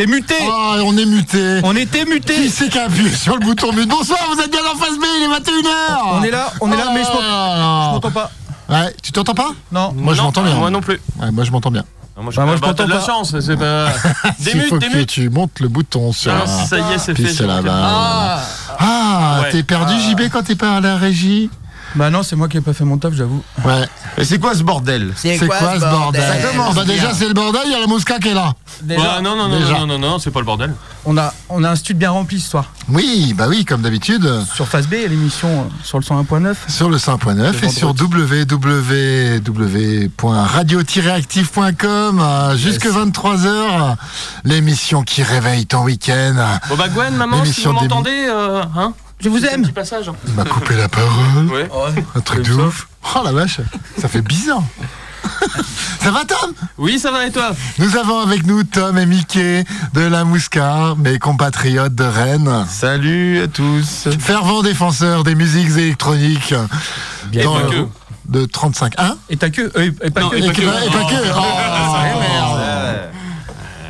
T'es muté Ah, on est muté. On était muté Qui c'est qui a appuyé sur le bouton mute Bonsoir, vous êtes bien en face B, il est 21h On est là, on est là, mais je m'entends- je m'entends pas. Ouais, tu t'entends pas Non. Moi je Non, m'entends bien. Moi non plus. Ouais, moi je m'entends bien. Ah, Moi, Bah, moi, je bah, m'entends t'as de la pas. chance, c'est pas. Il faut que mutes. tu montes le bouton sur. Ah, un- ça y est, c'est fait. je là-bas. confirme. Ah Ah, Ouais. t'es perdu JB quand t'es pas à la régie Bah non, c'est moi qui ai pas fait mon taf, j'avoue. Ouais. Mais c'est quoi ce bordel C'est quoi, ce bordel, Ça commence Ah bah déjà c'est le bordel, il y a la Mosca qui est là. Déjà, Bah, non, non, non, Déjà. non, non, non, c'est pas le bordel. on a, on a un studio bien rempli ce soir. Oui, bah oui, comme d'habitude. Sur Face B, l'émission euh, sur le 101.9. Sur le 100.9 et sur www.radio-active.com jusque 23h. L'émission qui réveille ton week-end. Bon bah Gwen, maman, si L'émission vous m'entendez, euh, hein Je vous Un aime petit passage. hein. Il m'a coupé la parole. Ouais. Un truc de ça. ouf. Oh la vache, ça fait bizarre. ça va Tom? Oui, ça va et toi? Nous avons avec nous Tom et Mickey de la Mouscar, mes compatriotes de Rennes. Salut à tous. Fervent défenseur des musiques électroniques. Bien dans pas le- que. De 35. Hein? Et ta queue euh, et pas Non, que. et et, pas que- que. et pas que. Oh, merde. Ouais,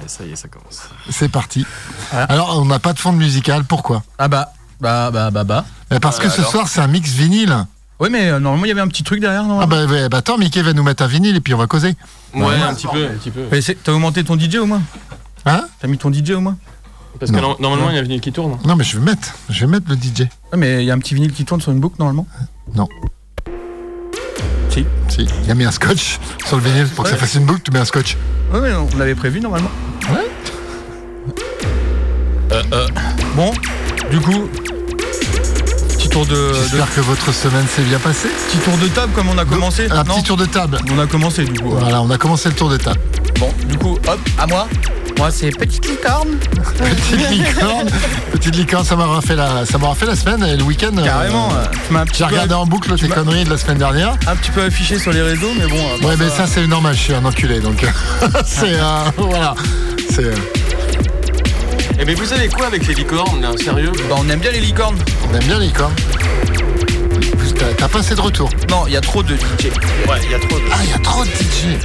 Ça y est, ça commence. C'est parti. Ah. Alors, on n'a pas de fond de musical. Pourquoi? Ah bah, bah, bah, bah, bah. Parce que ce soir, c'est un mix vinyle. Oui, mais euh, normalement, il y avait un petit truc derrière, Ah normalement. bah, bah, bah, attends, Mickey va nous mettre un vinyle et puis on va causer. Ouais, un petit peu, un petit peu. T'as augmenté ton DJ au moins? Hein? T'as mis ton DJ au moins? Parce que Non. no- normalement, il y a un vinyle qui tourne. Non, mais je vais mettre. Je vais mettre le DJ. Ouais, mais il y a un petit vinyle qui tourne sur une boucle, normalement. Non. Si. Si, il a mis un scotch sur le vinyle pour que ça Ouais. fasse une boucle, tu mets un scotch. Ouais, mais on l'avait prévu, normalement. Euh, euh. Bon, du coup, petit tour de, de- J'espère que votre semaine s'est bien passée. petit tour de table comme on a commencé. Un non petit tour de table. On a commencé, du coup. Voilà, on a commencé le tour de table. Bon, du coup, hop, à moi. Moi, c'est Petite Licorne. Petite licorne, petite licorne, ça m'aura fait la, ça m'aura fait la semaine et le week-end. euh, Carrément. euh, J'ai regardé en boucle tes conneries de la semaine dernière. un petit peu affiché sur les réseaux, mais bon. euh, Ouais, mais ça c'est normal, je suis un enculé, donc c'est euh, voilà, c'est. euh, Eh mais vous savez quoi avec les licornes, là, sérieux? Bah, on aime bien les licornes. on aime bien les licornes. T'as- T'as pas assez de retour. Non, il y a trop de DJ. Ouais, il y a trop de. Ah, il y a trop de DJ.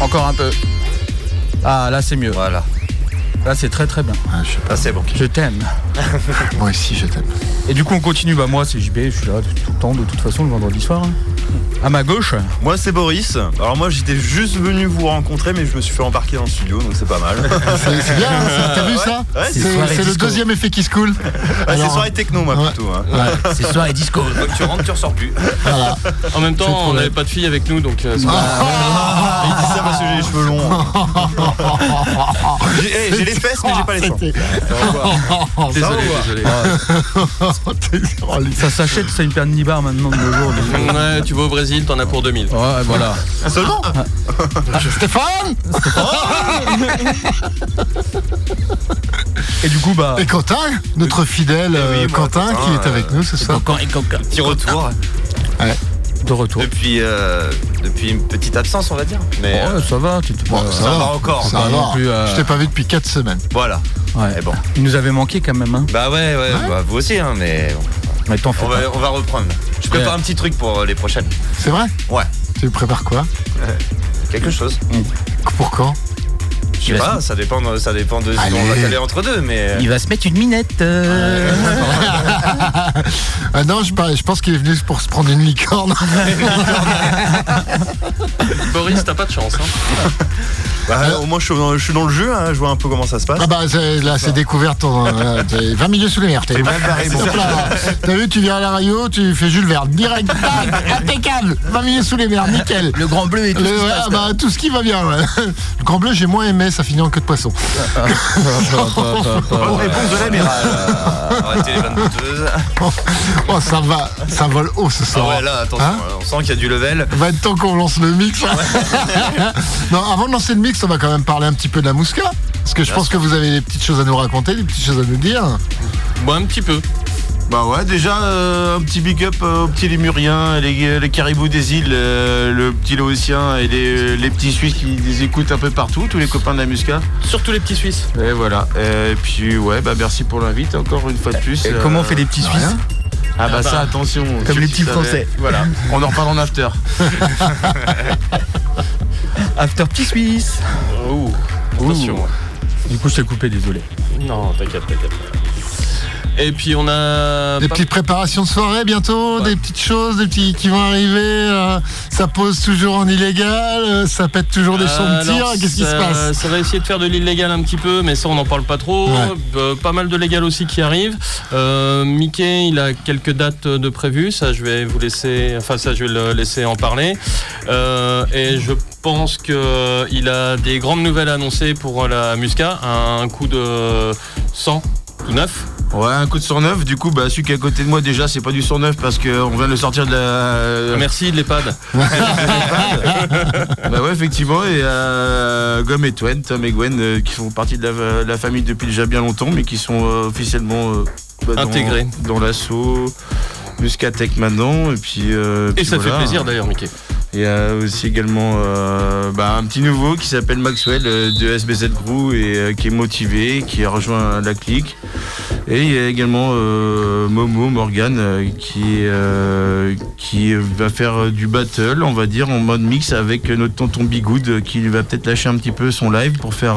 Encore un peu. Ah, là, c'est mieux. Voilà. Là, c'est très très bien. Ah, je sais pas. Ah, c'est bon. Je t'aime. Moi aussi, je t'aime. Et du coup, on continue. Bah, moi, c'est JB. Je suis là tout le temps, de toute façon, le vendredi soir. hein. À ma gauche. Moi, c'est Boris. Alors, moi, j'étais juste venu vous rencontrer, mais je me suis fait embarquer dans le studio, donc c'est pas mal. C'est c'est bien, hein, t'as vu ça Ouais, C'est soirée le deuxième effet qui se coule. Ouais, c'est soirée techno, moi, ouais. plutôt. hein. Ouais, C'est soir et disco. Donc, tu rentres, tu ressors plus. voilà. En même temps, on n'avait pas de filles avec nous, donc. euh, c'est pas- Ah, il dit ça parce que j'ai les cheveux longs. J'ai hey, j'ai les fesses, mais j'ai pas les seins. C'était- Désolé, désolé. oh, Ça s'achète, c'est une paire de nibards maintenant de nos jours. Ouais, tu vas au Brésil, t'en as pour 2000. Ouais, voilà. Seulement Stéphane Et du coup, bah. Et Quentin, notre fidèle Eh oui, euh, moi, Quentin, Quentin, qui est euh, avec nous ce soir. Coquin et coquin. Petit retour. De retour. Depuis, euh, depuis une petite absence, on va dire. Mais euh, Ouais, ça va. tu te- Bon, euh, ça va encore, Ça pas va. non plus, euh, Je t'ai pas vu depuis 4 semaines. voilà. ouais. Et bon. Il nous avait manqué quand même. Hein. Bah ouais, ouais, bah, vous aussi, hein, mais bon, Mais t'en fais on, pas. va, on va reprendre. Je prépare Ouais. un petit truc pour les prochaines. C'est vrai? Ouais, Tu prépares quoi? Quelque chose. Pour quand? Je sais pas, ça dépend, de- ça dépend de ce qu'on va caler entre deux, mais. euh, Il va se mettre une minette. euh. Ah non, je, je pense qu'il est venu pour se prendre une licorne. Boris, t'as pas de chance. Hein. bah, au moins, je suis, dans, je suis dans le jeu, hein, je vois un peu comment ça se passe. Ah bah c'est- là c'est découverte. euh, t'es 20 milieux sous les mers. T'es mal barré, bon. Hop là. T'as vu, tu viens à la radio, tu fais Jules Verne. Direct, tac, impeccable. 20 milieux sous les mers, nickel. Le grand bleu et tout Le- ce qui se ouais, passe, ah bah, tout ce qui va bien. ouais. Le grand bleu, j'ai moins aimé, ça finit en queue de poisson. Bonne réponse de l'amiral. Euh, Arrêtez les vannes douteuses. Oh, ça va, ça vole haut ce Ah soir. ouais, là, attention, Hein on sent qu'il y a du level. Va être temps qu'on lance le mix. non, avant de lancer le mix, on va quand même parler un petit peu de la Mousca. Parce que je pense que vous avez des petites choses à nous raconter, des petites choses à nous dire. Bon, un petit peu. Bah ouais, déjà euh, un petit big up euh, aux petits lémuriens, les, les caribous des îles, euh, le petit Laotien et les, les petits Suisses qui les écoutent un peu partout, tous les copains de la Musca. Surtout les petits Suisses. Et voilà. Et puis ouais, bah merci pour l'invite encore une fois de plus. Et Euh, comment on fait les petits Suisses Ah bah Ah ça, bah. attention. Comme les petits. Français. Voilà. On en reparle en after. After petit Suisse. Oh. Attention. Du coup, je t'ai coupé, désolé. Non, t'inquiète, t'inquiète. Et puis on a. Des petites préparations de soirée bientôt, Ouais. des petites choses, des petits qui vont arriver. euh, ça pose toujours en illégal, euh, ça pète toujours des sons de tir. Qu'est-ce qui se passe Ça va essayer de faire de l'illégal un petit peu, mais ça on n'en parle pas trop. Ouais. Euh, pas mal de légal aussi qui arrive. Mickey, il a quelques dates de prévues. Ça, je vais vous laisser. Enfin, ça, je vais le laisser en parler. Et je pense que il a des grandes nouvelles à annoncer pour la Musca. Un coup de 100 tout neuf. Ouais, un coup de 109. Du coup, bah, celui qui est à côté de moi, déjà, c'est pas du 109 parce qu'on vient de le sortir de la. Merci de l'EHPAD. bah ouais, effectivement. Et euh, Gomme et Twen, Tom et Gwen, euh, qui font partie de la, la famille depuis déjà bien longtemps, mais qui sont euh, officiellement euh, bah, dans- Intégrés. dans l'assaut. Muscatech maintenant, et puis. Et puis ça voilà. fait plaisir d'ailleurs, Mickey. Il y a aussi également euh, bah, un petit nouveau qui s'appelle Maxwell euh, de SBZ Crew et euh, qui est motivé, qui a rejoint la clique. Et il y a également Momo Morgan qui, qui va faire du battle, on va dire, en mode mix avec notre tonton Bigood qui va peut-être lâcher un petit peu son live pour faire,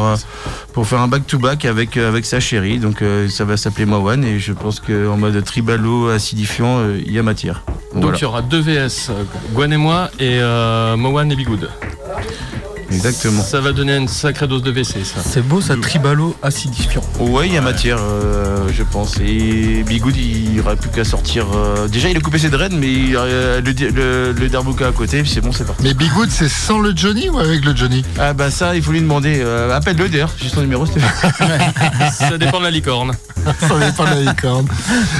pour faire un back-to-back avec, avec sa chérie. Donc ça va s'appeler Mawan et je pense qu'en mode tribalo acidifiant, il y a matière. Donc il y aura deux VS, Gwen et moi, Mowan et Bigood. Exactement. Ça va donner une sacrée dose de WC, ça. C'est beau, ça tribalo acidifiant. Ouais, il y a matière, euh, je pense. Et Bigoud, il n'y aura plus qu'à sortir. euh, Déjà, il a coupé ses dreads, mais il a le, le, le Darbuka à côté, puis c'est bon, c'est parti. Mais Bigood, c'est sans le Johnny ou avec le Johnny? Ah bah ça, il faut lui demander. Euh, Appelle-le d'ailleurs, j'ai son numéro, c'était. Ça dépend de la licorne. Ça dépend de la licorne.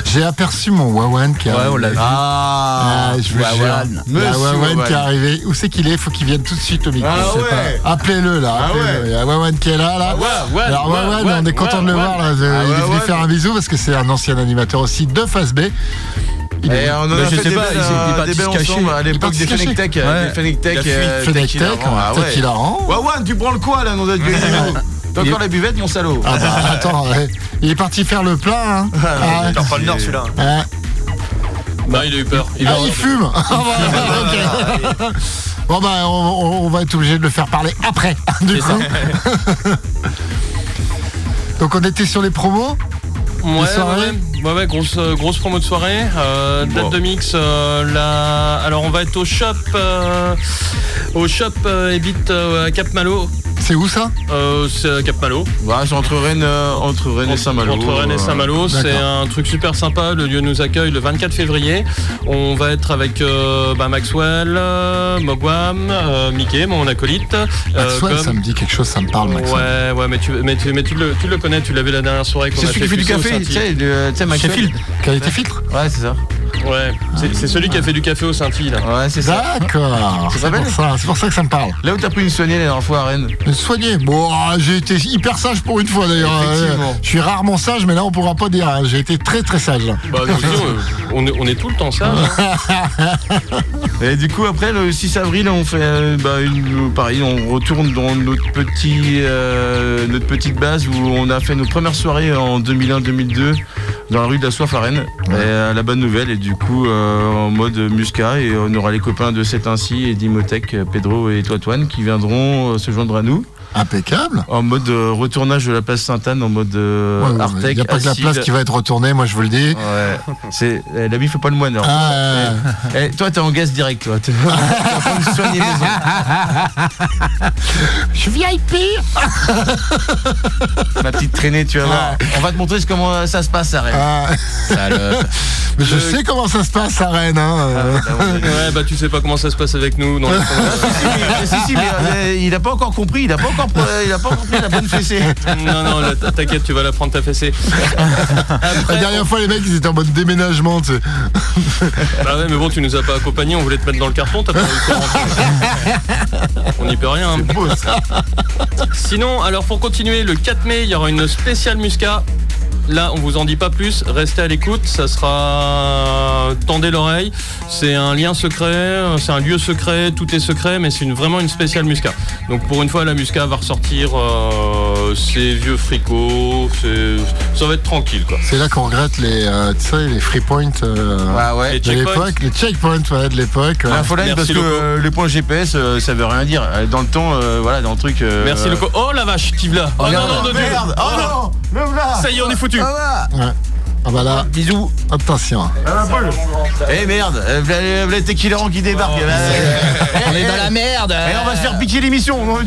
J'ai aperçu mon Wawan qui est Ouais, on arrivé. l'a vu. Ah, je vous jure. Wawan. Monsieur Wawan Wawan. qui est arrivé. Où c'est qu'il est? Faut qu'il vienne tout de suite au micro. Ah ouais. Appelez-le là. Ah ouais. Il y a Wawan qui est là. là. Ouais, ouais, Alors Wawan, ouais, on est content de le ouais, voir. Là. Ah, il est venu Wawan. faire un bisou parce que c'est un ancien animateur aussi de Face B. Il est Et on en Bah, je sais des pas, belles, est euh, des ensemble à est l'époque des. Fennec Tech. Ouais. Des Fennec Tech. Il a fui. euh, Fennec Tech. Ah ouais. hilarant. Wawan, tu prends le quoi là, dans notre T'as encore la buvette, mon salaud Ah bah attends, ouais. il est parti faire le plein. Hein. Ah, Il pas le nord celui-là. ah. Bah, il a eu peur. Il Ah, il fume Ah, voilà, ok. Bon bah on, va être obligé de le faire parler après du coup. Donc on était sur les promos Ouais, ouais, ouais, ouais, grosse, euh, grosse promo de soirée. Euh, date de mix. euh, alors on va être au shop, euh, au shop à Cap Malo. C'est où ça Euh, c'est à Cap Malo. Ouais, c'est entre Rennes, euh, entre Rennes et Saint-Malo. Entre Rennes et euh, Saint-Malo, c'est un truc super sympa. Le lieu nous accueille le 24 février. On va être avec euh, bah, Maxwell, euh, Mogwam, euh, Mickey, mon acolyte. euh, Maxwell, comme- ça me dit quelque chose, ça me parle Maxwell. Ouais, ouais, mais tu, mais tu, mais tu le, tu le connais, tu l'avais la dernière soirée qu'on C'est a celui qui fait du Fusil au café, tu sais, le- tu sais, Maxwell. Qualité filtre Ouais, c'est ça. Ouais, c'est celui qui a fait du café au Saint-Yves. là. Ouais, c'est ça. D'accord, c'est s'appelle pour ça, c'est pour ça que ça me parle. Là où t'as pris une soignée la dernière fois à Rennes. Soigné. Bon, ah, j'ai été hyper sage pour une fois d'ailleurs. Effectivement. Euh, Je suis rarement sage, mais là on pourra pas dire. hein. J'ai été très très sage. Bah, nous aussi, on, est, on est tout le temps ça. hein. Et du coup, après, le 6 avril, on fait euh, bah, une, pareil, on retourne dans notre, petit, euh, notre petite base où on a fait nos premières soirées en 2001-2002 dans la rue de la Soif à Rennes. Et euh, la bonne nouvelle, du coup, euh, en mode Musca, et on aura les copains de C'est ainsi et d'Imotech, Pedro et Toitoine, qui viendront euh, se joindre à nous Impeccable. en mode euh, retournage de la place Sainte-Anne, en mode euh, Ouais, Artec. Il n'y a pas que la acide. place qui va être retournée, moi je vous le dis. Ouais, c'est eh, l'habit fait pas le moine. alors. Ah, euh, Eh, toi, t'es en gaz direct, toi. T'es en train de soigner je suis VIP. Ma petite traînée, tu vas voir. On va te montrer comment ça se passe à Rennes. Ah, Salope. mais je sais comment ça se passe à Rennes. hein. euh. Ouais, bah tu sais pas comment ça se passe avec nous. Ah, si, si, mais euh, il a pas encore compris. Il a pas encore, il a pas compris la bonne fessée. Non, non, t'inquiète, tu vas la prendre ta fessée. La dernière fois, les mecs, ils étaient en mode déménagement. tu sais. bah ouais, mais bon, tu nous as pas accompagnés, on voulait te mettre dans le carton, t'as pas. On n'y peut rien. hein. Sinon, alors pour continuer, le 4 mai, il y aura une spéciale Musca. Là, on vous en dit pas plus, restez à l'écoute, ça sera tendez l'oreille. C'est un lien secret, c'est un lieu secret, tout est secret, mais c'est une- vraiment une spéciale Musca. Donc pour une fois, la Musca va ressortir euh, euh, vieux fricot, c'est ça va être tranquille quoi. C'est là qu'on regrette les, euh, les free points euh, Ah ouais. De l'époque, les checkpoints ouais, de l'époque. ouais. Merci, parce que Loco. euh, les points GPS euh, ça veut rien dire. Dans le temps, euh, voilà, dans le truc. euh, Merci euh, le co- Oh la vache, qui là Oh non, non, non, Merde non. Oh non Ça y est, on est foutu. Ah bah là, Bisous attention. Eh merde euh, tes killers qui débarquent On est dans la merde Et on va se faire piquer l'émission.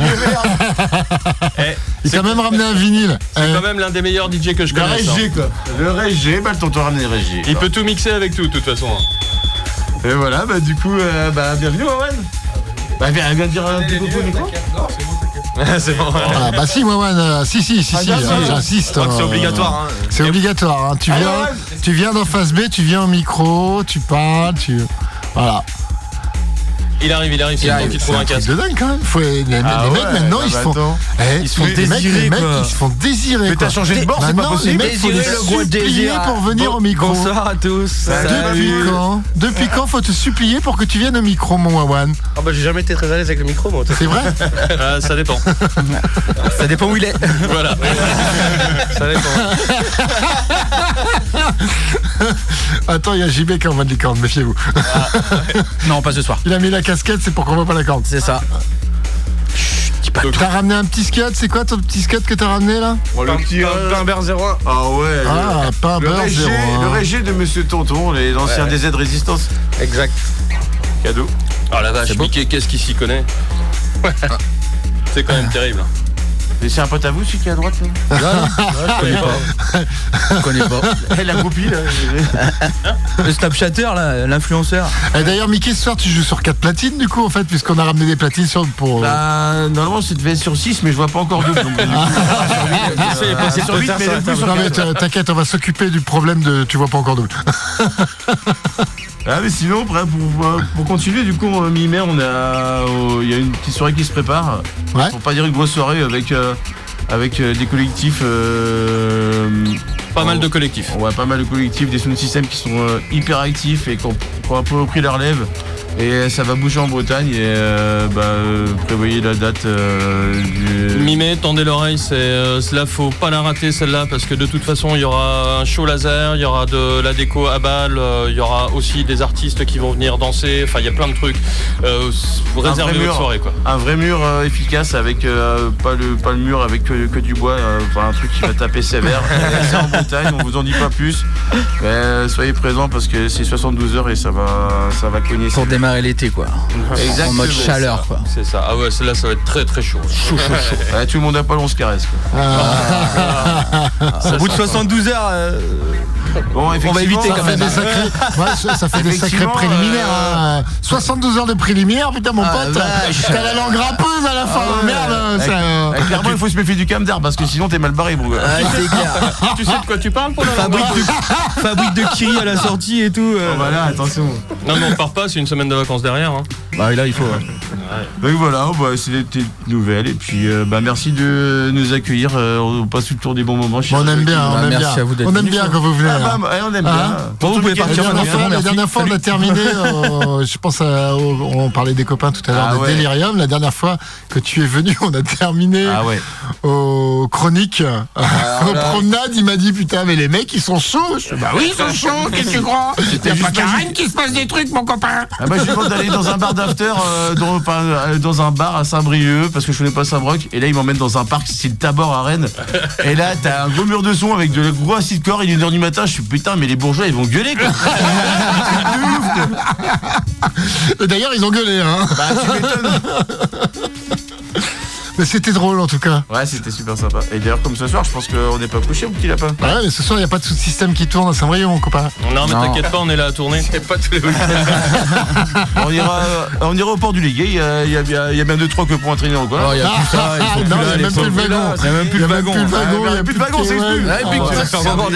Eh, Il c'est t'a même ramené un vinyle. Eh, quand même l'un des meilleurs DJ que je Le connaisse. hein. Régé quoi Le Régé, bah le tonton ramené Régé Il peut tout mixer avec tout, de toute façon. Et voilà, bah du coup, euh, bah bienvenue Owen Bah viens, viens dire un petit coucou c'est bon. Ah bah si, Wawan, euh, si, si, si, Ah, si, bien euh, sûr. j'insiste. Je crois que c'est euh, obligatoire. hein. C'est obligatoire. hein. Tu, Allez, viens, Wawan. tu viens d'en face B, tu viens au micro, tu parles, tu. Voilà. Il arrive, il arrive, c'est le temps qu'il C'est trouve un casque. de dingue quand même. Faut- les les Ah mecs maintenant, ils se bah font. Eh, Ils se font les mecs, désirer, les mecs, ils se font désirer. Mais t'as changé de bord, c'est pas Maintenant, possible Les mecs, faut les Désirer le gros supplier désir. pour venir Bon- au micro. Bonsoir à tous. Depuis quand Depuis quand faut te supplier pour que tu viennes au micro, mon Wawan Ah bah j'ai jamais été très à l'aise avec le micro moi. C'est vrai Euh, ça dépend. Ça dépend où il est. voilà. Ça dépend. Attends, il y a JB qui envoie de licorne, méfiez-vous. Non, pas ce soir. Il a mis la casquette, c'est pour qu'on voit pas la corde. C'est ça. T'as ramené un petit scud, c'est quoi ton petit scud que t'as ramené là Le petit, euh, Pain beurre 01. Ah ouais Ah, le, beurre Régé, hein. De Monsieur Tonton, les anciens DZ Résistance. Exact. Cadeau. Ah la vache, Mickey, qu'est-ce qu'il s'y connaît C'est quand même terrible. Et c'est un pote à vous, celui qui est à droite là Je connais pas. Je connais pas. Eh, La groupie là Le Snapchatter, là, l'influenceur. Et d'ailleurs, Mickey, ce soir, tu joues sur 4 platines, du coup, en fait, puisqu'on a ramené des platines sur, pour. Bah, normalement, c'est devait être sur 6, mais je vois pas encore double. Donc, du coup, C'est c'est sur 8, mais du coup, sur non, mais 4. t- t'inquiète, on va s'occuper du problème de tu vois pas encore double. Ah, mais sinon, après, pour, euh, pour continuer, du coup, euh, mi-mai, on a. oh, Il y a une petite soirée qui se prépare. Ouais. Pour pas dire une grosse soirée avec. euh, avec euh, des collectifs. euh, Pas mal de collectifs. On voit pas mal de collectifs, des sound systems qui sont euh, hyper actifs et qui ont, qui ont un peu pris la relève. Et ça va bouger en Bretagne et euh, bah, euh, prévoyez la date euh, du... Mimé, tendez l'oreille, c'est euh, cela faut pas la rater celle-là parce que de toute façon il y aura un show laser, il y aura de la déco à balles, il y aura aussi des artistes qui vont venir danser, enfin il y a plein de trucs. Euh, réservez votre mur. soirée quoi. Un vrai mur euh, efficace avec euh, pas, le, pas le mur avec que, que du bois, euh, enfin, un truc qui va taper sévère. C'est en Bretagne, on vous en dit pas plus. Mais euh, soyez présents parce que c'est 72 heures et ça va, ça va cogner. Pour démarrer l'été, quoi. Exactement. En mode chaleur, quoi. C'est ça. Ah ouais, celle-là ça va être très très chaud. Chaud chaud chaud. Ouais, tout le monde à poil, on se caresse. quoi. Au bout de 72 heures, euh, Bon, effectivement, éviter Ça quand fait même. des sacrés, ouais, ça ça fait des sacrés préliminaires. euh, hein. 72 heures de préliminaires, putain, mon Ah, pote. T'as la langue râpeuse à la fin. Ah ouais. Merde, ça, euh, Clairement, il faut se méfier du camdar parce que sinon t'es mal barré, bro. ah, tu sais de quoi tu parles pour la Fabrique de, fabrique de Kiri à la sortie et tout. euh. Oh, voilà, attention. Non mais on part pas, c'est une semaine de vacances derrière. hein. Bah là, il faut. Donc voilà, bah, c'est des petites nouvelles. Et puis, euh, bah, merci de nous accueillir. euh, on passe tout le tour des bons moments. on aime bien, on Bah, aime merci bien. à vous d'être On aime bien quand vous venez. Ah, hein. bah, ouais, on aime Hein bien. Bon, vous pouvez La partir dernière, maintenant. fois, la dernière fois, on a terminé. euh, je pense à, on parlait des copains tout à l'heure Ah de ouais. Delirium. La dernière fois que tu es venu, on a terminé Ah ouais. aux chroniques. aux promenades, il m'a dit putain, mais les mecs ils sont chauds. Bah oui, ils sont chauds. Qu'est-ce que tu crois? Il y a pas qui se passe des trucs, mon copain. Ah bah, je demande d'aller dans un bar d'after, euh, dans, euh, dans un bar à Saint-Brieuc, parce que je connais pas Saint-Broc. Et là, il m'emmène dans un parc, c'est le Tabor à Rennes. Et là, t'as un gros mur de son avec de gros acide corps. Il est 1h du matin. Je suis putain, mais les bourgeois, ils vont gueuler, quoi. D'ailleurs, ils ont gueulé. Hein. bah, tu m'étonnes. Mais c'était drôle en tout cas. Ouais, c'était super sympa. Et d'ailleurs, comme ce soir, je pense qu'on n'est pas couché, mon petit lapin. Ouais, mais ce soir, il n'y a pas de sous-système qui tourne à Saint-Brieuc, mon copain. Non mais t'inquiète pas, on est là à tourner. Pas tous les week-ends. On ira, euh, on ira au port du Légué. Il y a, il y a bien- il y a bien deux, trois que pour entraîner dans le coin. Oh, il y a ça. N'y a les même plus le wagon. Il y a même plus le wagon. Il n'y a Ah, plus de wagon, c'est exclu. Tu- ça fait encore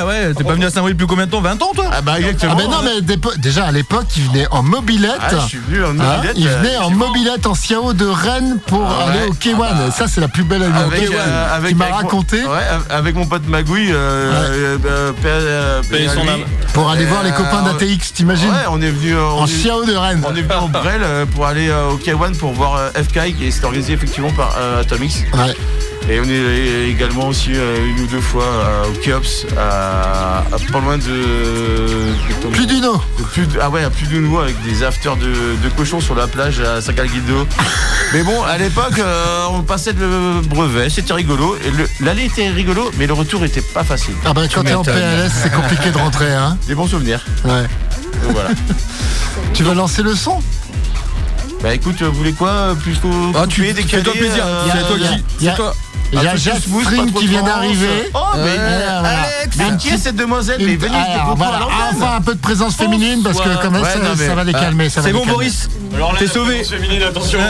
ah ouais, t'es pas venu à Saint-Brieuc depuis combien de temps? 20 ans, toi? Ah bah exactement. Ah, mais non, mais déjà à l'époque, il venait en mobilette. Ah, je suis venu en Hein, mobilette, il euh, venait en mobilette en Ciao de Rennes pour Ah aller au K1. Ça, c'est la plus belle Avec, anecdote euh, avec- qu'il m'a mon- raconté Ouais, avec mon pote Magouille. Euh, euh, euh, euh, son âme. pour aller Et, voir les copains d'ATX, t'imagines Ouais, on est venu En Chiao de Rennes. On est venu en Brel pour aller au K1 pour voir euh, FK qui est organisé effectivement par euh, Atomix. Ouais. Et on est également aussi euh, une ou deux fois euh, au Kiops, à, à pas loin de. de- Plus d'une eau. de plus de- ah ouais, à plus de nous avec des afters de, de cochons sur la plage à Saint-Calguido. mais bon, à l'époque, euh, on passait le brevet, c'était rigolo. Et le- L'aller était rigolo, mais le retour était pas facile. Ah bah quand t'es en. PLS, c'est compliqué de rentrer, hein. Des bons souvenirs. Ouais. Donc voilà. Tu vas lancer le son? Bah écoute, vous voulez quoi? Plus qu'au Ah, tu fais-toi plaisir. euh, C'est toi qui. a- C'est toi. Il y a trop qui vient d'arriver. Oh, mais Ouais, voilà. Alex, Un qui est cette demoiselle Mais venez alors, voilà, enfin un peu de présence féminine parce que quand même Ouais, ça, non, mais- ça va les calmer. ça va C'est bon, calmer. Boris Alors là, T'es sauvé. féminine, attention.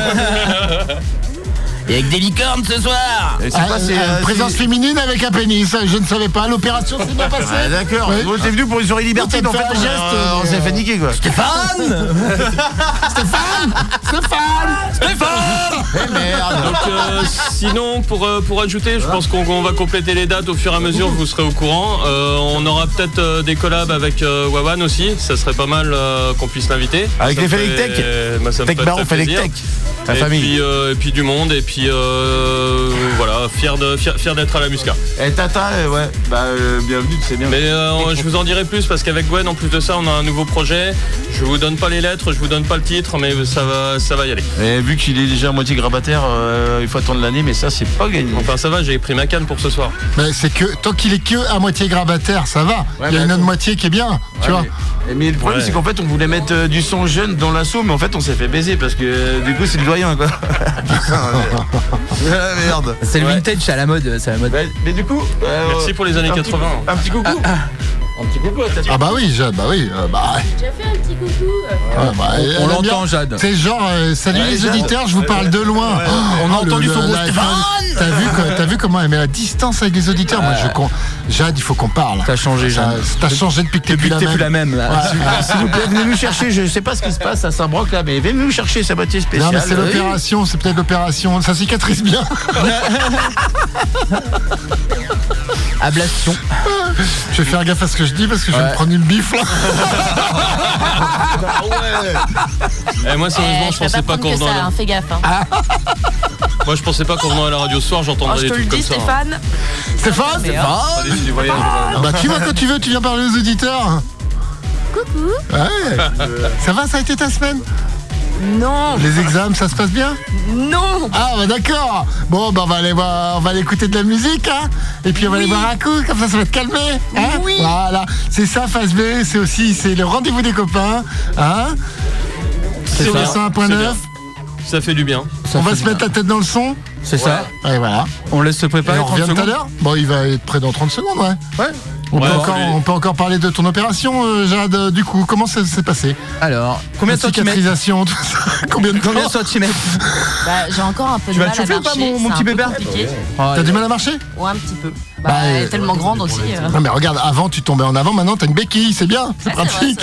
Et avec des licornes ce soir Et c'est Ah, quoi, c'est, euh, euh, présence c'est- féminine avec un pénis, je ne savais pas, l'opération s'est bien passée. Ah, d'accord. Ouais. Bon, t'es venu pour une soirée libertine, en fait, on, geste, euh, on s'est fait niquer, quoi. Stéphane Stéphane Donc euh, sinon pour, euh, pour ajouter, je pense qu'on on va compléter les dates au fur et à mesure, vous serez au courant. Euh, on aura peut-être euh, des collabs avec euh, Wawan aussi, ça serait pas mal euh, qu'on puisse l'inviter. Avec Ça les me Félix Tech. bah, ça me Tech ferait Baron, très Félix plaisir. Tech. Et famille. Puis, euh, et puis du monde, et puis euh, voilà, fier de fier, fier d'être à la Musca. Et Tata, euh, ouais, bah euh, bienvenue, c'est bien. Mais euh, je vous en dirai plus parce qu'avec Gwen, en plus de ça, on a un nouveau projet. Je vous donne pas les lettres, je vous donne pas le titre, mais ça va, ça va y aller. Et vu qu'il est déjà à moitié grabataire, euh, il faut attendre l'année, mais ça, c'est pas gagné. Enfin, ça va, j'ai pris ma canne pour ce soir. Mais c'est que tant qu'il est que à moitié grabataire, ça va. Il y a une autre moitié qui est bien, tu Ouais, vois. Mais, mais le problème, Ouais. c'est qu'en fait, on voulait mettre euh, du son jeune dans l'assaut, mais en fait, on s'est fait baiser parce que euh, du coup, c'est le doyen, quoi. Ah, merde. C'est le Ouais. vintage, c'est à la mode, à la mode. Mais du coup. euh, Merci pour les années un petit- 80. Un petit coucou. Un petit coucou à. Ah bah oui, Jade, bah oui. euh, bah, J'ai déjà fait un petit coucou. euh, ah, bah, elle On aime l'entend, bien. Jade. C'est genre, euh, salut Ouais, les Jade. auditeurs, je vous parle de loin. Oh, On a le- entendu le- son gros la- Stéphane. T'as vu, quoi- t'as vu comment elle met la distance avec les auditeurs Moi, je con- Jade, il faut qu'on parle. T'as changé, Ça- Jeanne. T'as changé depuis que t'es Depuis plus que la t'es plus même. la même. Ouais. Ah, S'il vous plaît, venez nous chercher. Je sais pas ce qui se passe à Saint-Broc là, mais venez nous chercher sa boîtier Non spéciale. mais c'est Oui. l'opération, c'est peut-être l'opération, ça cicatrise bien. Ablation. Je vais faire gaffe à ce que je dis parce que je vais me prendre une bifle. Eh, moi, sérieusement, eh, je je vais pensais pas pas prendre qu'en que ça, la- hein, fais gaffe. hein. moi, je pensais pas qu'en venant à la radio ce soir, Oh, j'entendrais je des te le trucs comme dis, ça. hein. Stéphane. Stéphane Mais, hein, Allez, c'est du voyage. Ah Bah tu vois quand tu veux, tu viens parler aux auditeurs. Coucou. Ouais. Ça va, ça a été ta semaine? Non, Les examens, ça se passe bien non. Ah bah d'accord. Bon bah on va aller voir, on va aller écouter de la musique hein. Et puis on va aller boire un coup, comme ça ça va te calmer hein. Oui. Voilà, c'est ça Phase B, c'est aussi c'est le rendez-vous des copains hein. Sur le ça. 101.9, Ça fait du bien. on va se mettre la tête dans le son C'est ça. Et voilà, On laisse se et préparer on 30 revient tout à l'heure. Bon il va être prêt dans 30 secondes ouais. Ouais. On, Ouais, peut encore, on peut encore parler de ton opération euh, Jade, euh, du coup, comment ça s'est passé Alors, combien de centimètres cicatrisation, tout ça Combien de Combien de temps centimètres Bah, j'ai encore un peu Tu de vas mal te chauffer à ou pas, marcher. mon- petit bébé. T'as du mal à marcher Ouais, un petit peu. Bah, Bah, elle est euh, tellement grande aussi. euh. Non mais regarde, avant tu tombais en avant, maintenant t'as une béquille, c'est bien, c'est Ah, pratique.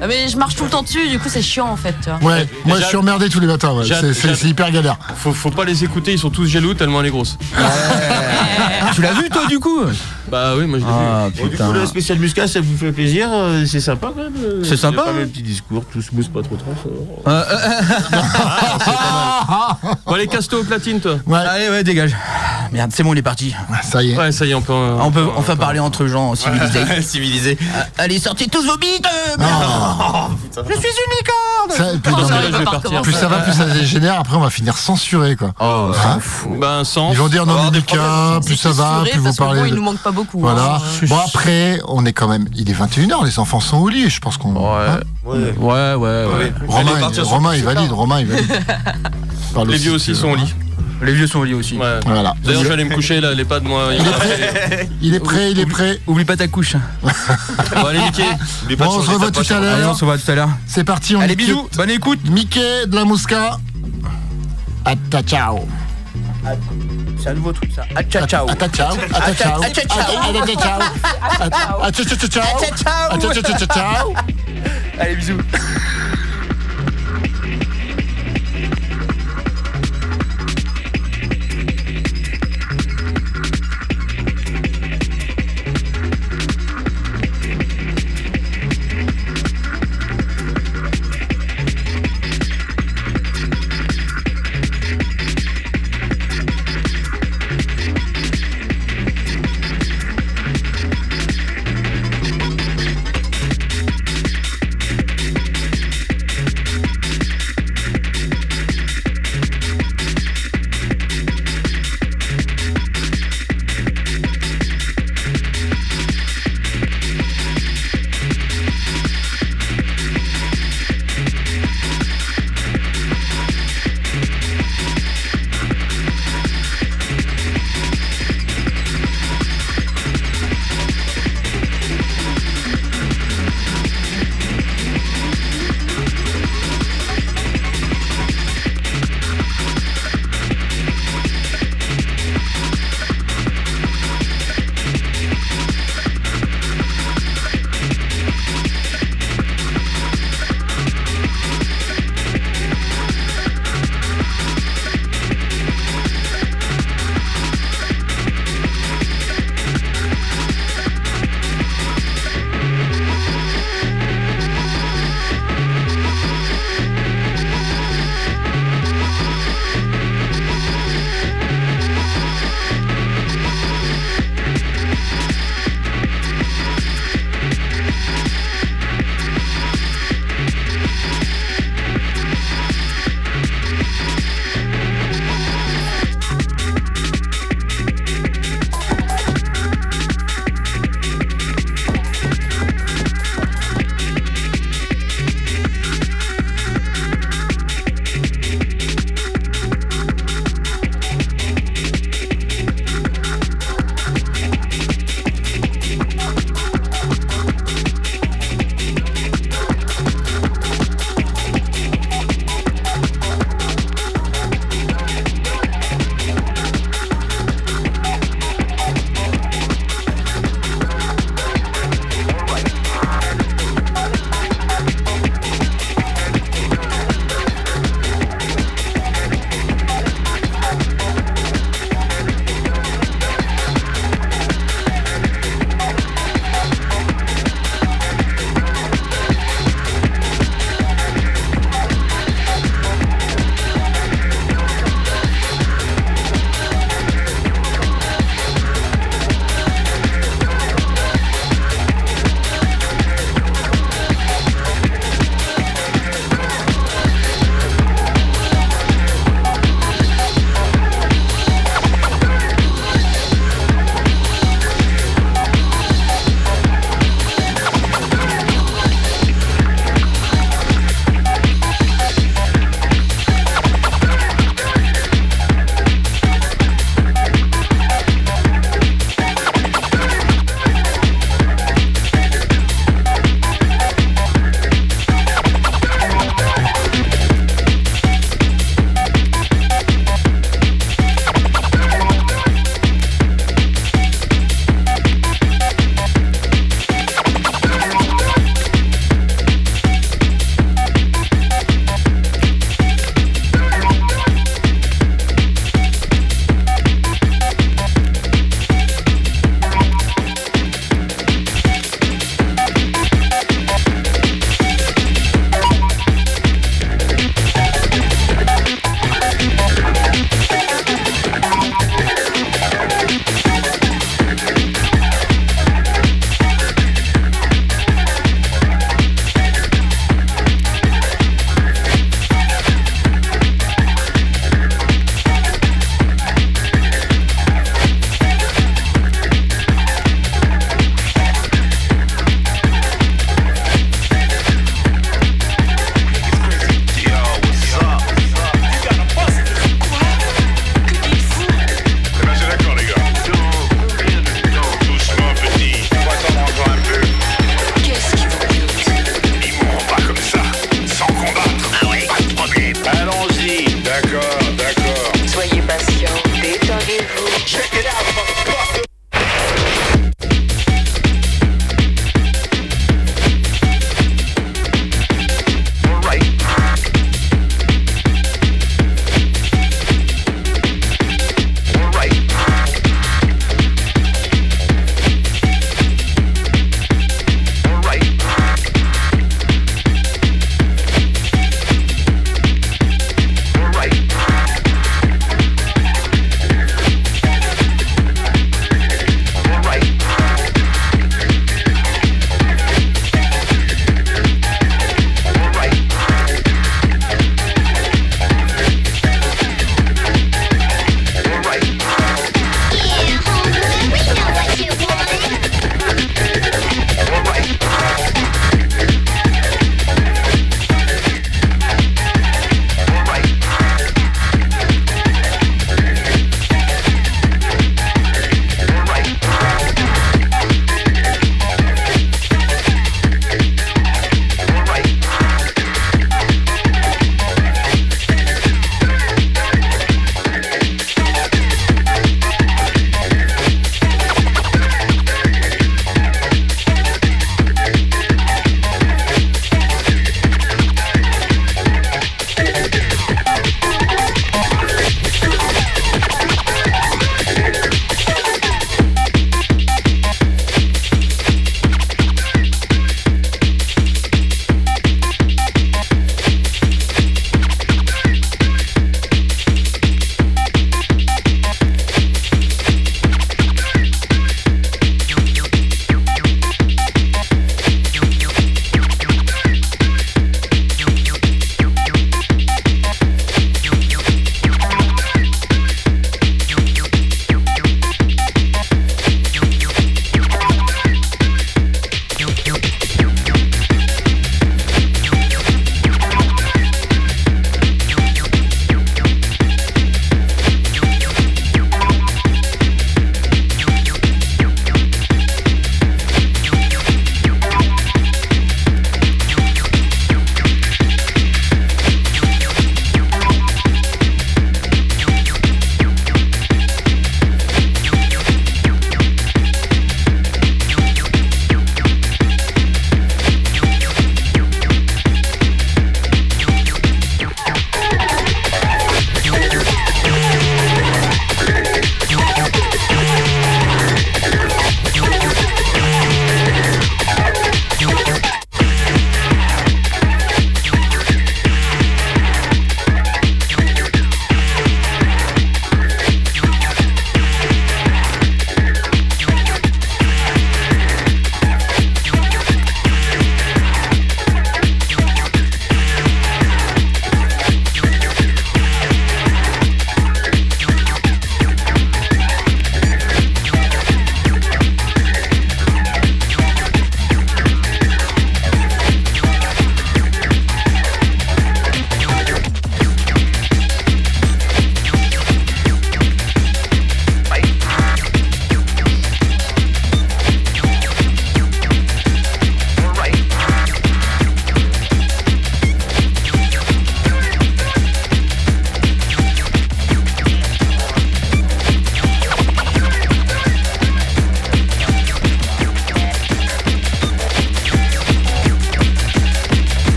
Ah, Mais je marche tout le temps dessus, du coup c'est chiant en fait. tu vois. Ouais, moi je suis emmerdé tous les matins, ouais. Jade- c'est c'est- Jade- c'est hyper galère. Faut, faut pas les écouter, ils sont tous jaloux tellement elle est grosse. Tu l'as vu toi du coup? Bah oui, moi je l'ai vu. Ah Bon, du putain. coup, le spécial Muscat, ça vous fait plaisir euh, C'est sympa quand même euh, C'est sympa, Pas hein. mes petits discours, tout smooth, pas trop. Euh, euh, Bon, allez, casse-toi au platine, toi. Ouais, Allez ouais dégage. Merde c'est bon il est parti. ça y est. Ouais, ça y est, on peut. On peut enfin parler entre gens civilisés. Civilisé. Euh, Allez sortez tous vos bites euh, Ah. Je suis une licorne Ça, plus, Dans non, ce mais cas-là, je vais pas partir. recommencer. plus ça va, plus ça dégénère, après on va finir censuré quoi. Oh Hein Ben, sans. Ils vont dire non mais. Lucas, plus ça va, plus vous parlez. il nous manque pas beaucoup. Voilà. hein. Bon après, on est quand même. Il est 21h, les enfants sont au lit, je pense qu'on. hein Ouais. Ouais ouais ouais. Romain, il, Romain, valide, Romain, il valide. Les aussi, vieux si aussi sont au lit. Les vieux sont au lit aussi. Ouais. Voilà. D'ailleurs, je vais aller me coucher là, les pas de moi. Il est prêt, il est prêt, il est prêt. Oublie pas ta couche. Bon, allez, Mickey. N'oublie pas de Bon, on se revoit tout à. Allez on l'heure. se voit tout à l'heure. C'est parti, on Allez bisous, bonne écoute. Mickey de la Mosca. Atta ciao. C'est un nouveau truc ça. Ah ciao ciao. Atta ciao. Atta ciao. Atta ciao. Atta ciao. Atta ciao. ciao, ciao, ciao. Ciao ciao. Atta ciao, ciao, ciao, ciao. Allez bisous.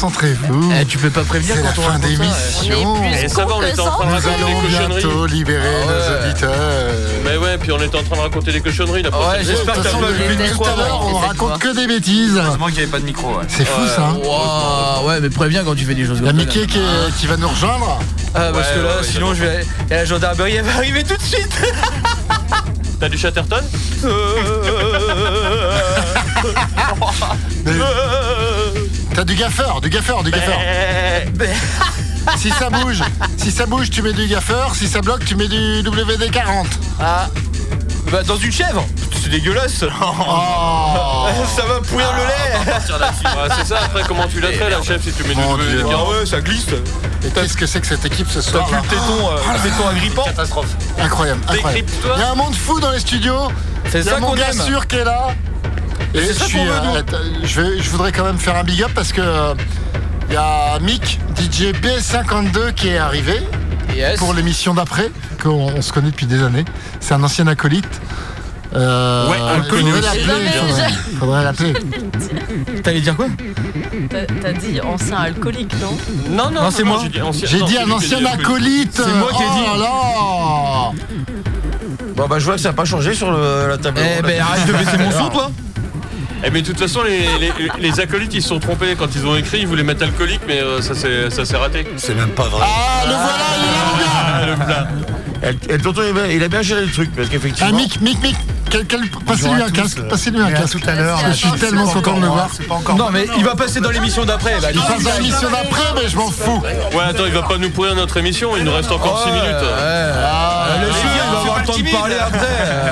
Concentrez-vous. Eh, tu peux pas prévenir C'est la quand on fin d'émission. Et ça va, on était que en train de Nous raconter des allons cochonneries. bientôt libérer Ah ouais. nos auditeurs. Mais ouais, puis on était en train de raconter des cochonneries là. Ouais, j'espère que t'as façon, pas depuis vu le tout micro à l'heure, avant. on raconte que des bêtises. Heureusement qu'il n'y avait pas de micro. Ouais. C'est fou ça. hein. Wow, ouais, mais préviens quand tu fais des choses Il y a comme. Mickey qui, est- qui va nous rejoindre. Ah, parce que là, sinon, je vais. Et la gendarmerie, elle va arriver tout de suite. T'as du Chatterton? du gaffeur, du gaffeur, du gaffeur. Si ça bouge, si ça bouge, tu mets du gaffeur. Si ça bloque, tu mets du WD-40. Ah. Bah, dans une chèvre C'est dégueulasse Oh. Ça va pourrir le lait Ouais, C'est ça, après comment tu la traites la chef si tu mets du Mon Dieu. WD-40 ouais, ça glisse Et qu'est-ce que c'est que cette équipe ce T'as soir plus là le téton, euh, le téton agrippant Catastrophe. Incroyable, incroyable. Décrypte-toi. Il y a un monde fou dans les studios. C'est Il y a ça mon qu'on gars aime sûr qui est là. Et je, suis, euh, je, vais- je voudrais quand même faire un big up parce que euh, il y a Mick, DJ B52 qui est arrivé Yes pour l'émission d'après, qu'on on se connaît depuis des années. C'est un ancien acolyte. Euh, Ouais, aussi. l'appeler, faudrait- l'appeler. T'allais dire quoi T'as dit ancien alcoolique, non? Non, non, Non, c'est moi. J'ai dit, un ancien acolyte. C'est moi qui ai Oh dit. là là. Bon bah je vois que ça n'a pas changé sur le- la table. Eh ben, arrête de baisser mon son, toi Eh mais de toute façon les, les, les acolytes ils se sont trompés quand ils ont écrit, ils voulaient mettre alcoolique mais euh, ça s'est raté. C'est même pas vrai. Ah, le voilà, il est là, le. Ah, plat. Et, et le tonton, il a, bien géré le truc parce Ah, qu'effectivement. Mick, Mick, Mick, quel- quel- passez-lui un casque, passez-lui un casque. tout à l'heure. Je suis tellement content de le voir. Non, mais il va passer dans l'émission d'après. Il passe dans l'émission d'après, mais je m'en fous. Ouais attends il va pas nous pourrir notre émission, il nous reste encore 6 minutes. Ah, le chien, il va avoir le temps de parler après.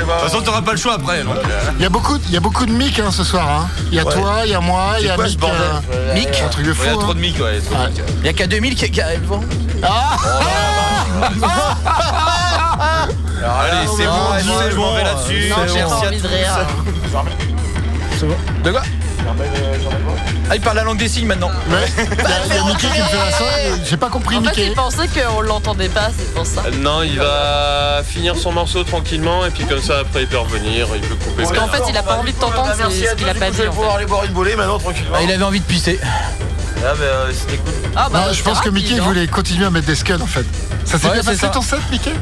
De toute façon, t'auras pas le choix après. Donc, Il y a beaucoup, il y a beaucoup de Mick hein, ce soir. hein. Il y a toi, il y a moi, il y a quoi ce Mick. bordel euh, Mick Un truc de fou. il y a trop hein. de mic, ouais. trop de mic. Il y a qu'à 2000 qui qui arrive devant. Ah, Allez, c'est Ah, bon, c'est bon, je m'en vais là-dessus. Non, j'ai pas Merci à envie de tous. rire. De quoi? Ah, il parle la langue des signes maintenant. ouais. Il y a, il y a Mickey qui me fait la. J'ai pas compris En fait, Mickey. il pensait qu'on l'entendait pas, c'est pour ça. Euh, Non il va finir son morceau tranquillement et puis comme ça après il peut revenir, il peut couper. Parce qu'en fait, il a pas envie de t'entendre, c'est Merci à ce qu'il a pas dit. Je vais en fait. pouvoir aller boire une bolée maintenant tranquillement. Ah, il avait envie de pisser. Ah bah euh, c'était cool. Ah bah, Non, je c'est pense que rapide, Mickey hein. voulait continuer à mettre des scuds en fait. Ça s'est Ouais, bien c'est passé ça. ton set, Mickey?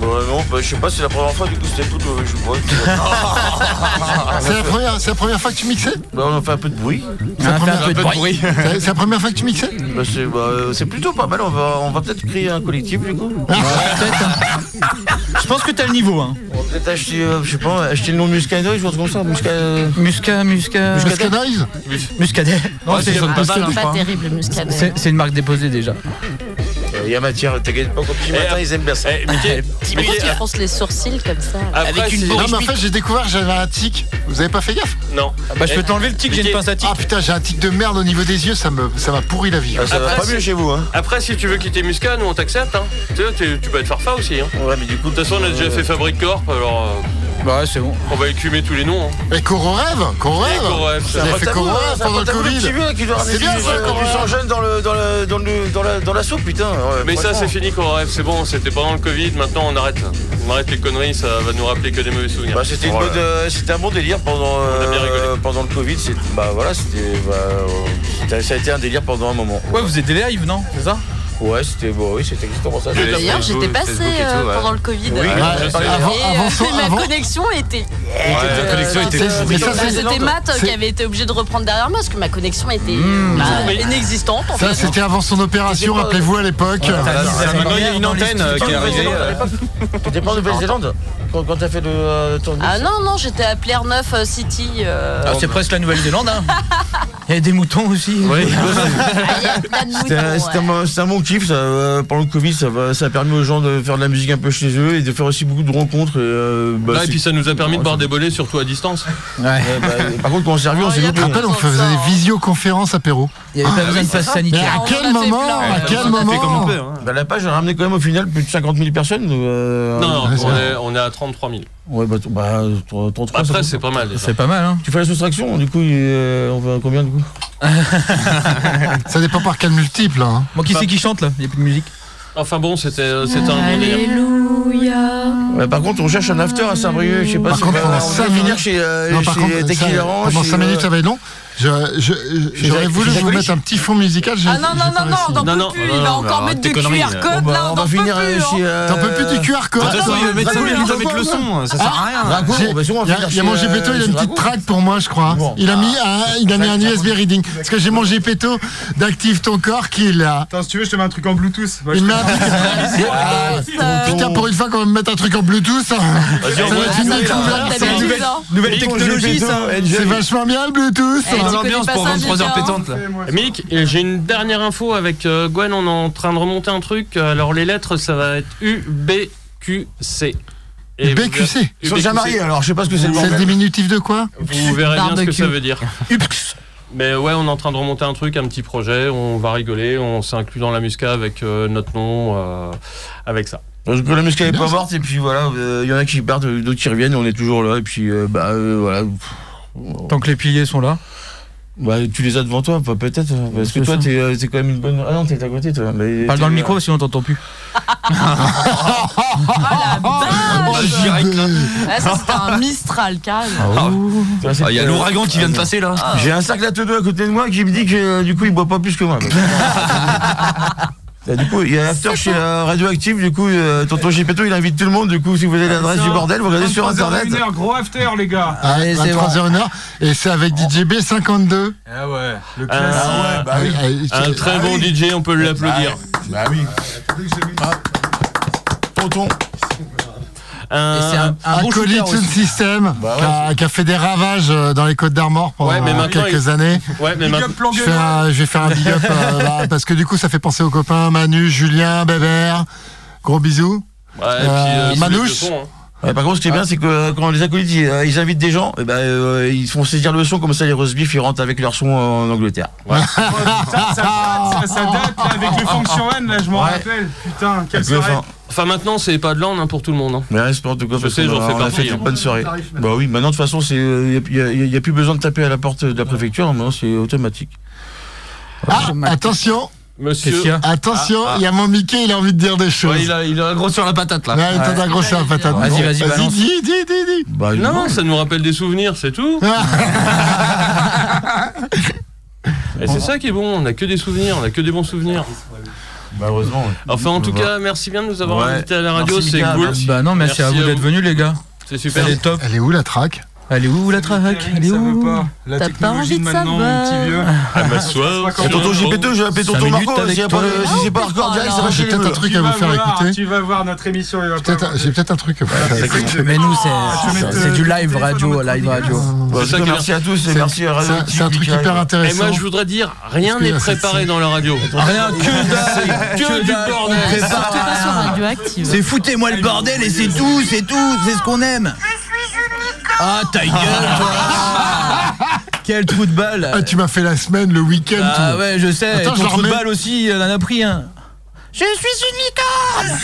Bon, euh, non, bah, je sais pas, c'est la première fois, du coup c'était tout. euh, je sais pas. C'est la, première- c'est la première fois que tu mixais? Bah, on a fait un peu de bruit. C'est la, un première- peu de bruit. c'est- c'est la première fois que tu mixais? Bah, c'est bah, euh, c'est plutôt pas mal. On va, on va peut-être créer un collectif du coup. Peut-être, hein. Je pense que t'as le niveau, hein. On va peut-être acheter, euh, je sais pas, acheter le nom Muscadet, je pense comme ça. Musca... Musca, Musca. Noise? Muscadet. Non, Ouais, c'est ça sonne pas mal, hein. C'est pas terrible, muscadet. c'est- c'est une marque déposée déjà. Il y a matière, t'inquiète pas, quand tu matin, Eh, ils aiment bien ça. Eh, Mickey, Pourquoi Mickey, tu fronces les sourcils comme ça après, Avec une. Non, mais en fait, j'ai découvert que j'avais un tic. Vous avez pas fait gaffe Non. Bah, je peux Eh, t'enlever le tic, j'ai une pince à tic. Ah putain, j'ai un tic de merde au niveau des yeux, ça me, ça m'a pourri la vie. Ah, ça va Après, pas mieux c'est- chez vous, hein. Après, si tu veux quitter Musca, nous on t'accepte. Hein. Tu, sais, tu, tu peux être farfa aussi. Hein. Ouais, mais du coup, De toute façon, on a déjà fait Fabric Corp, alors Bah, ouais, c'est bon. on va écumer tous les noms. Hein. Et Coro rêve Coro rêve Coro Rêve, Vous ça Ah, fait Coro rêve pendant le Covid ramener C'est bien ça, Rêve. sang jeune dans, le, dans, le, dans, le, dans, la, dans la soupe, putain. Ouais, Mais ça, c'est fini, Coro Rêve. C'est bon, c'était pendant le Covid. Maintenant, on arrête. On arrête les conneries, ça va nous rappeler que des mauvais souvenirs. Bah, c'était, une Voilà. bonne, euh, c'était un bon délire pendant, a euh, pendant le Covid. C'est, bah voilà, c'était, bah, euh, ça- ça a été un délire pendant un moment. Ouais, vous êtes des lives, non C'est ça? Ouais, c'était, bon, oui, c'était exactement ça. C'était- D'ailleurs, j'étais passé euh, pendant le Covid. Oui, euh, Ouais, avant, et avant euh, ma connexion était. la connexion était C'est- mais ça, Bah, C'était Matt euh, qui avait été obligé de reprendre derrière moi parce que ma connexion était bah, Oui. inexistante en Ça, c'était avant son opération, rappelez-vous à l'époque. Maintenant, il y a une antenne qui est arrivée. T'étais pas en Nouvelle-Zélande quand, quand t'as fait le euh, ton Ah non, non, j'étais à Plaire 9 euh, City. euh, Ah, c'est presque la Nouvelle-Zélande, hein. Il y a des moutons aussi. il y a plein de C'était un, moutons, ça, euh, pendant le Covid, ça, va- ça a permis aux gens de faire de la musique un peu chez eux et de faire aussi beaucoup de rencontres. Et, euh, bah, et puis ça nous a permis de boire des bolets, surtout à distance. Ouais. Ouais, bah, par contre, quand on s'est revu, on s'est loupé. Je me rappelle, on faisait des visioconférences apéro. Il n'y avait pas besoin de passe Mais sanitaire. à on en a quel moment plein, À quel moment Bah, la page a ramené quand même au final plus de 50 000 personnes. euh, Non, on est à 33 000. Ouais, bah, bah, t- 33, ça Après, c'est pas mal. C'est pas mal, hein. Tu fais la soustraction, du coup, euh, on va combien du coup? Ça dépend par quel multiple. hein. Bon, qui c'est qui chante là? Il n'y a plus de musique. Enfin bon, c'était c'était un bon délire. Alléluia. Ouais, Par contre, on cherche un after à Saint-Brieuc, je sais pas Par si contre, on va, on va cinq finir minutes- chez, euh, Non, chez contre, ça- pendant chez, 5 minutes, euh, ça va être long. J'aurais voulu vous mettre un petit fond musical. j'ai- Ah non, non, non, non, réussi. on n'en Non, peut non, plus. non, Il va non, encore mettre de conneries, QR là. code. Là, on va n'en peut finir plus. euh, hein. chez. euh, T'en peux plus du QR code il va mettre Bah, ça, il va mettre le son, ça sert à rien. Il y a- mon euh, Gepetto, il a une petite track pour moi, je crois. Bon. Il a mis un, il a mis un USB reading. Parce que j'ai mon Gepetto d'Active ton corps qui est là. Attends, si tu veux, je te mets un truc en Bluetooth. Il. Euh, Putain, pour une fois qu'on va me mettre un truc en Bluetooth, être une hein. Nouvelle technologie, ça. C'est vachement bien le Bluetooth. Dans l'ambiance pour ça, 23 heures pétantes, là. Mick, et j'ai une dernière info avec euh, Gwen, on est en train de remonter un truc. Alors les lettres, ça va être UBQC. Et vous BQC. verrez- Ils sont déjà mariés, alors je sais pas ce que c'est C'est le diminutif de quoi Vous verrez bien ce que ça veut dire. Mais ouais, on est en train de remonter un truc, un petit projet, on va rigoler, on s'inclut dans la musca avec euh, notre nom, euh, avec ça. Parce que la elle est pas morte, et puis voilà, euh, il y en a qui partent, d'autres qui reviennent, et on est toujours là, et puis euh, bah euh, voilà. Tant que les piliers sont là. Bah, tu les as devant toi, pas peut-être. Parce que toi, t'es euh, t'es quand même une bonne. Ah non, t'es à côté, toi. Mais Parle dans le micro, sinon on t'entend plus. Ah la Ah, Ça, c'était un Mistral. Toi, c'est- Ah, Il y a euh, l'ouragan qui vient de passer là. J'ai un cercle à deux à côté de moi qui me dit que euh, du coup il boit pas plus que moi. Et du coup, il y a l'after chez euh, Radioactive, du coup, euh, tonton Gepetto il invite tout le monde, du coup, si vous avez l'adresse du bordel, vous regardez sur internet. gros after, les gars. Allez, c'est 23h1 Et c'est avec DJ B52. Ah ouais. Le Un, bah oui. Ah, un très bon DJ, on peut l'applaudir. Bah oui. Tonton. Un- Acolyte Sound System, Bah ouais, qui, a, qui a fait des ravages euh, dans les Côtes d'Armor pendant Ouais, mais maintenant, quelques il- années. Ouais, mais maintenant. Je, fais un- je vais faire un big up euh, là, parce que du coup ça fait penser aux copains Manu, Julien, Bébert. Gros bisous. Ouais, et puis, Euh, euh, Manouche. hein. Ouais, par contre, ce qui est bien, c'est que euh, quand les acolytes ils, euh, ils invitent des gens, eh ben, euh, ils font saisir le son, comme ça les roast beef ils rentrent avec leur son en Angleterre. ça, ça, ça date là, avec le Function One, là, je m'en Ouais. rappelle. Putain, quelle soirée. fin. Enfin, maintenant, c'est pas de l'an hein, pour tout le monde. hein. Mais reste en tout cas, Je sais, j'en a- fais a partie, fait hein. une bonne soirée. Bah oui, maintenant de toute façon, il n'y a, plus besoin de taper à la porte de la préfecture, maintenant c'est automatique. Ah, attention, Monsieur. Qu'est-ce qu'il y a attention, il y a mon Mickey, il a envie de dire des choses. Ouais, il, a, il a gros sur la patate là. Ouais, il a grossir la patate. Vas-y, vas-y, balance. dis, dis, dis, dis. Bah, Non, ça nous rappelle des souvenirs, c'est tout. Et c'est ça qui est bon, on a que des souvenirs, on a que des bons souvenirs. Bah, heureusement. ouais. Enfin, en tout cas, merci bien de nous avoir Ouais. invités à la radio, Merci, c'est cool. merci. Bah non, merci, Merci à vous d'être venus, les gars. C'est super. Elle est top. Elle est où la track Elle est où la track Elle est Ça veut où T'as pas technologie envie de savoir. vieux. Ah bah, Et tonton Gepetto, j'ai appelé Cinq tonton Marco, si, c'est pas hardcore direct, ça va J'ai chez peut-être un truc à vous faire écouter. Tu vas voir notre émission. il va pas Peut-être- avoir- J'ai peut-être un truc à vous faire écouter. Mais nous, c'est euh, du live radio, live. Bah, merci à tous et C'est merci à Radio un- c'est un truc hyper Et intéressant. moi, je voudrais dire, rien n'est c'est- préparé dans la radio. Rien que dalle Que du bordel. C'est foutez-moi le bordel et c'est tout, c'est tout, c'est ce qu'on aime. Ah ta gueule toi Quel trou de balle Ah, tu m'as fait la semaine, le week-end. Ah tout. ouais je sais, Attends, ton je le trou de balle aussi, elle en a pris un. Je suis une licorne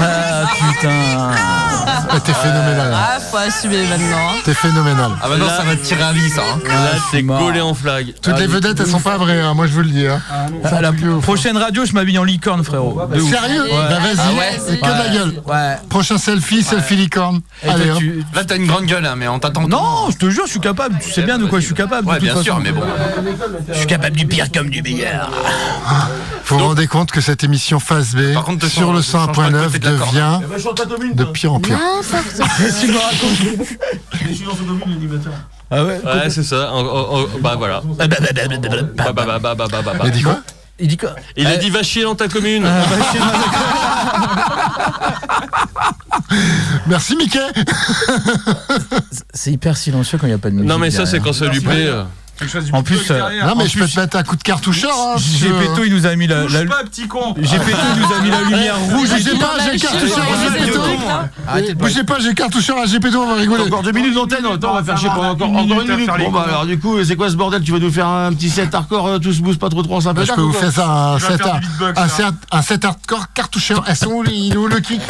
Ah putain Ah, T'es phénoménal. Ah, faut assumer maintenant. T'es phénoménal. Ah bah non, ça va te tirer à vie ça. hein. Là, c'est gaulé en flag. Toutes les vedettes, elles sont pas vraies, hein, moi je vous le dis. hein. À la prochaine radio, je m'habille en licorne, frérot. De ouf. Sérieux Bah vas-y, Ah ouais c'est que de la gueule. Ouais. Prochain selfie, selfie licorne. Toi, Allez, tu- Là t'as une grande gueule hein, mais on t'attend. Non, je te jure, je suis capable. Tu sais bien de quoi je suis capable. Ouais bien sûr mais bon. Je suis capable du pire comme du meilleur. Vous vous rendez compte que cette émission Phase B contre, sur change- le te change pas le 100.9 côté de la corde. devient chante ta commune, de pire en pire. tu me racontes. Je suis dans son commune l'animateur. Ah ouais Ouais, c'est ça. En- en- en- Bah voilà. Bah, bah, bah, bah, bah, bah, bah, bah. Il a dit quoi Il dit quoi Il a Eh, dit va chier dans ta commune. Merci Mickey C'est hyper silencieux quand il n'y a pas de musique. Non mais ça c'est quand ça lui plaît. euh. En plus, euh, derrière. Non mais En je peux te mettre un coup de cartoucheur hein. Gepetto, il nous a mis la, pas, petit con. Gepetto nous a mis la lumière rouge. Bougez pas, j'ai cartoucheur à Gepetto Bougez pas, j'ai cartoucheur à Gepetto, on va rigoler. Encore deux minutes d'antenne, attends, on va faire chier pendant encore, Une encore minute une minute. Bon bah alors du coup, c'est quoi ce bordel? Tu vas nous faire un petit set hardcore, euh, tous bouge pas trop trop en Bah, sympathie je peux vous faire ça, un set, hardcore cartoucheur. Elles sont où, les- il est où le kick?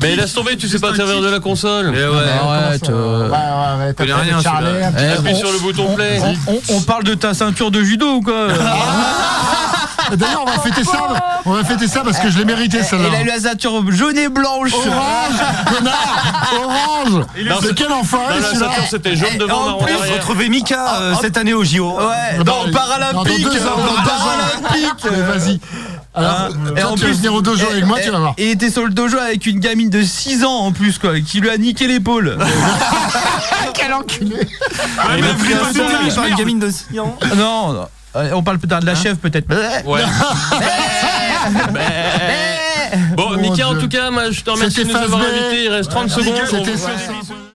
Mais laisse tomber, tu sais pas servir de la console. Eh. Arrête. celui-là. un petit- eh, Appuie sur le bouton play. On, on- on parle de ta ceinture de judo ou quoi D'ailleurs, on va fêter ça. On va fêter ça parce que je l'ai mérité, Elle a eu celle-là. la ceinture jaune et blanche. Orange, connard Orange C'est c'est- quel enfoiré la ceinture, c'était jaune devant, en plus. Retrouver Mika euh, cette année au JO. Ouais, dans Paralympique, dans. Paralympique. Vas-y. Alors, Hein, toi, tu veux venir au dojo avec moi, tu vas voir. Il était sur le dojo avec une gamine de 6 ans en plus, quoi, qui lui a niqué l'épaule. Quel enculé un Merde. sourire par une gamine de 6 ans. non, non. Euh, on parle peut-être de la chef, peut-être. Ouais. Bon, Mika, en tout cas, moi, je te remercie de nous avoir invités. Il reste 30 secondes.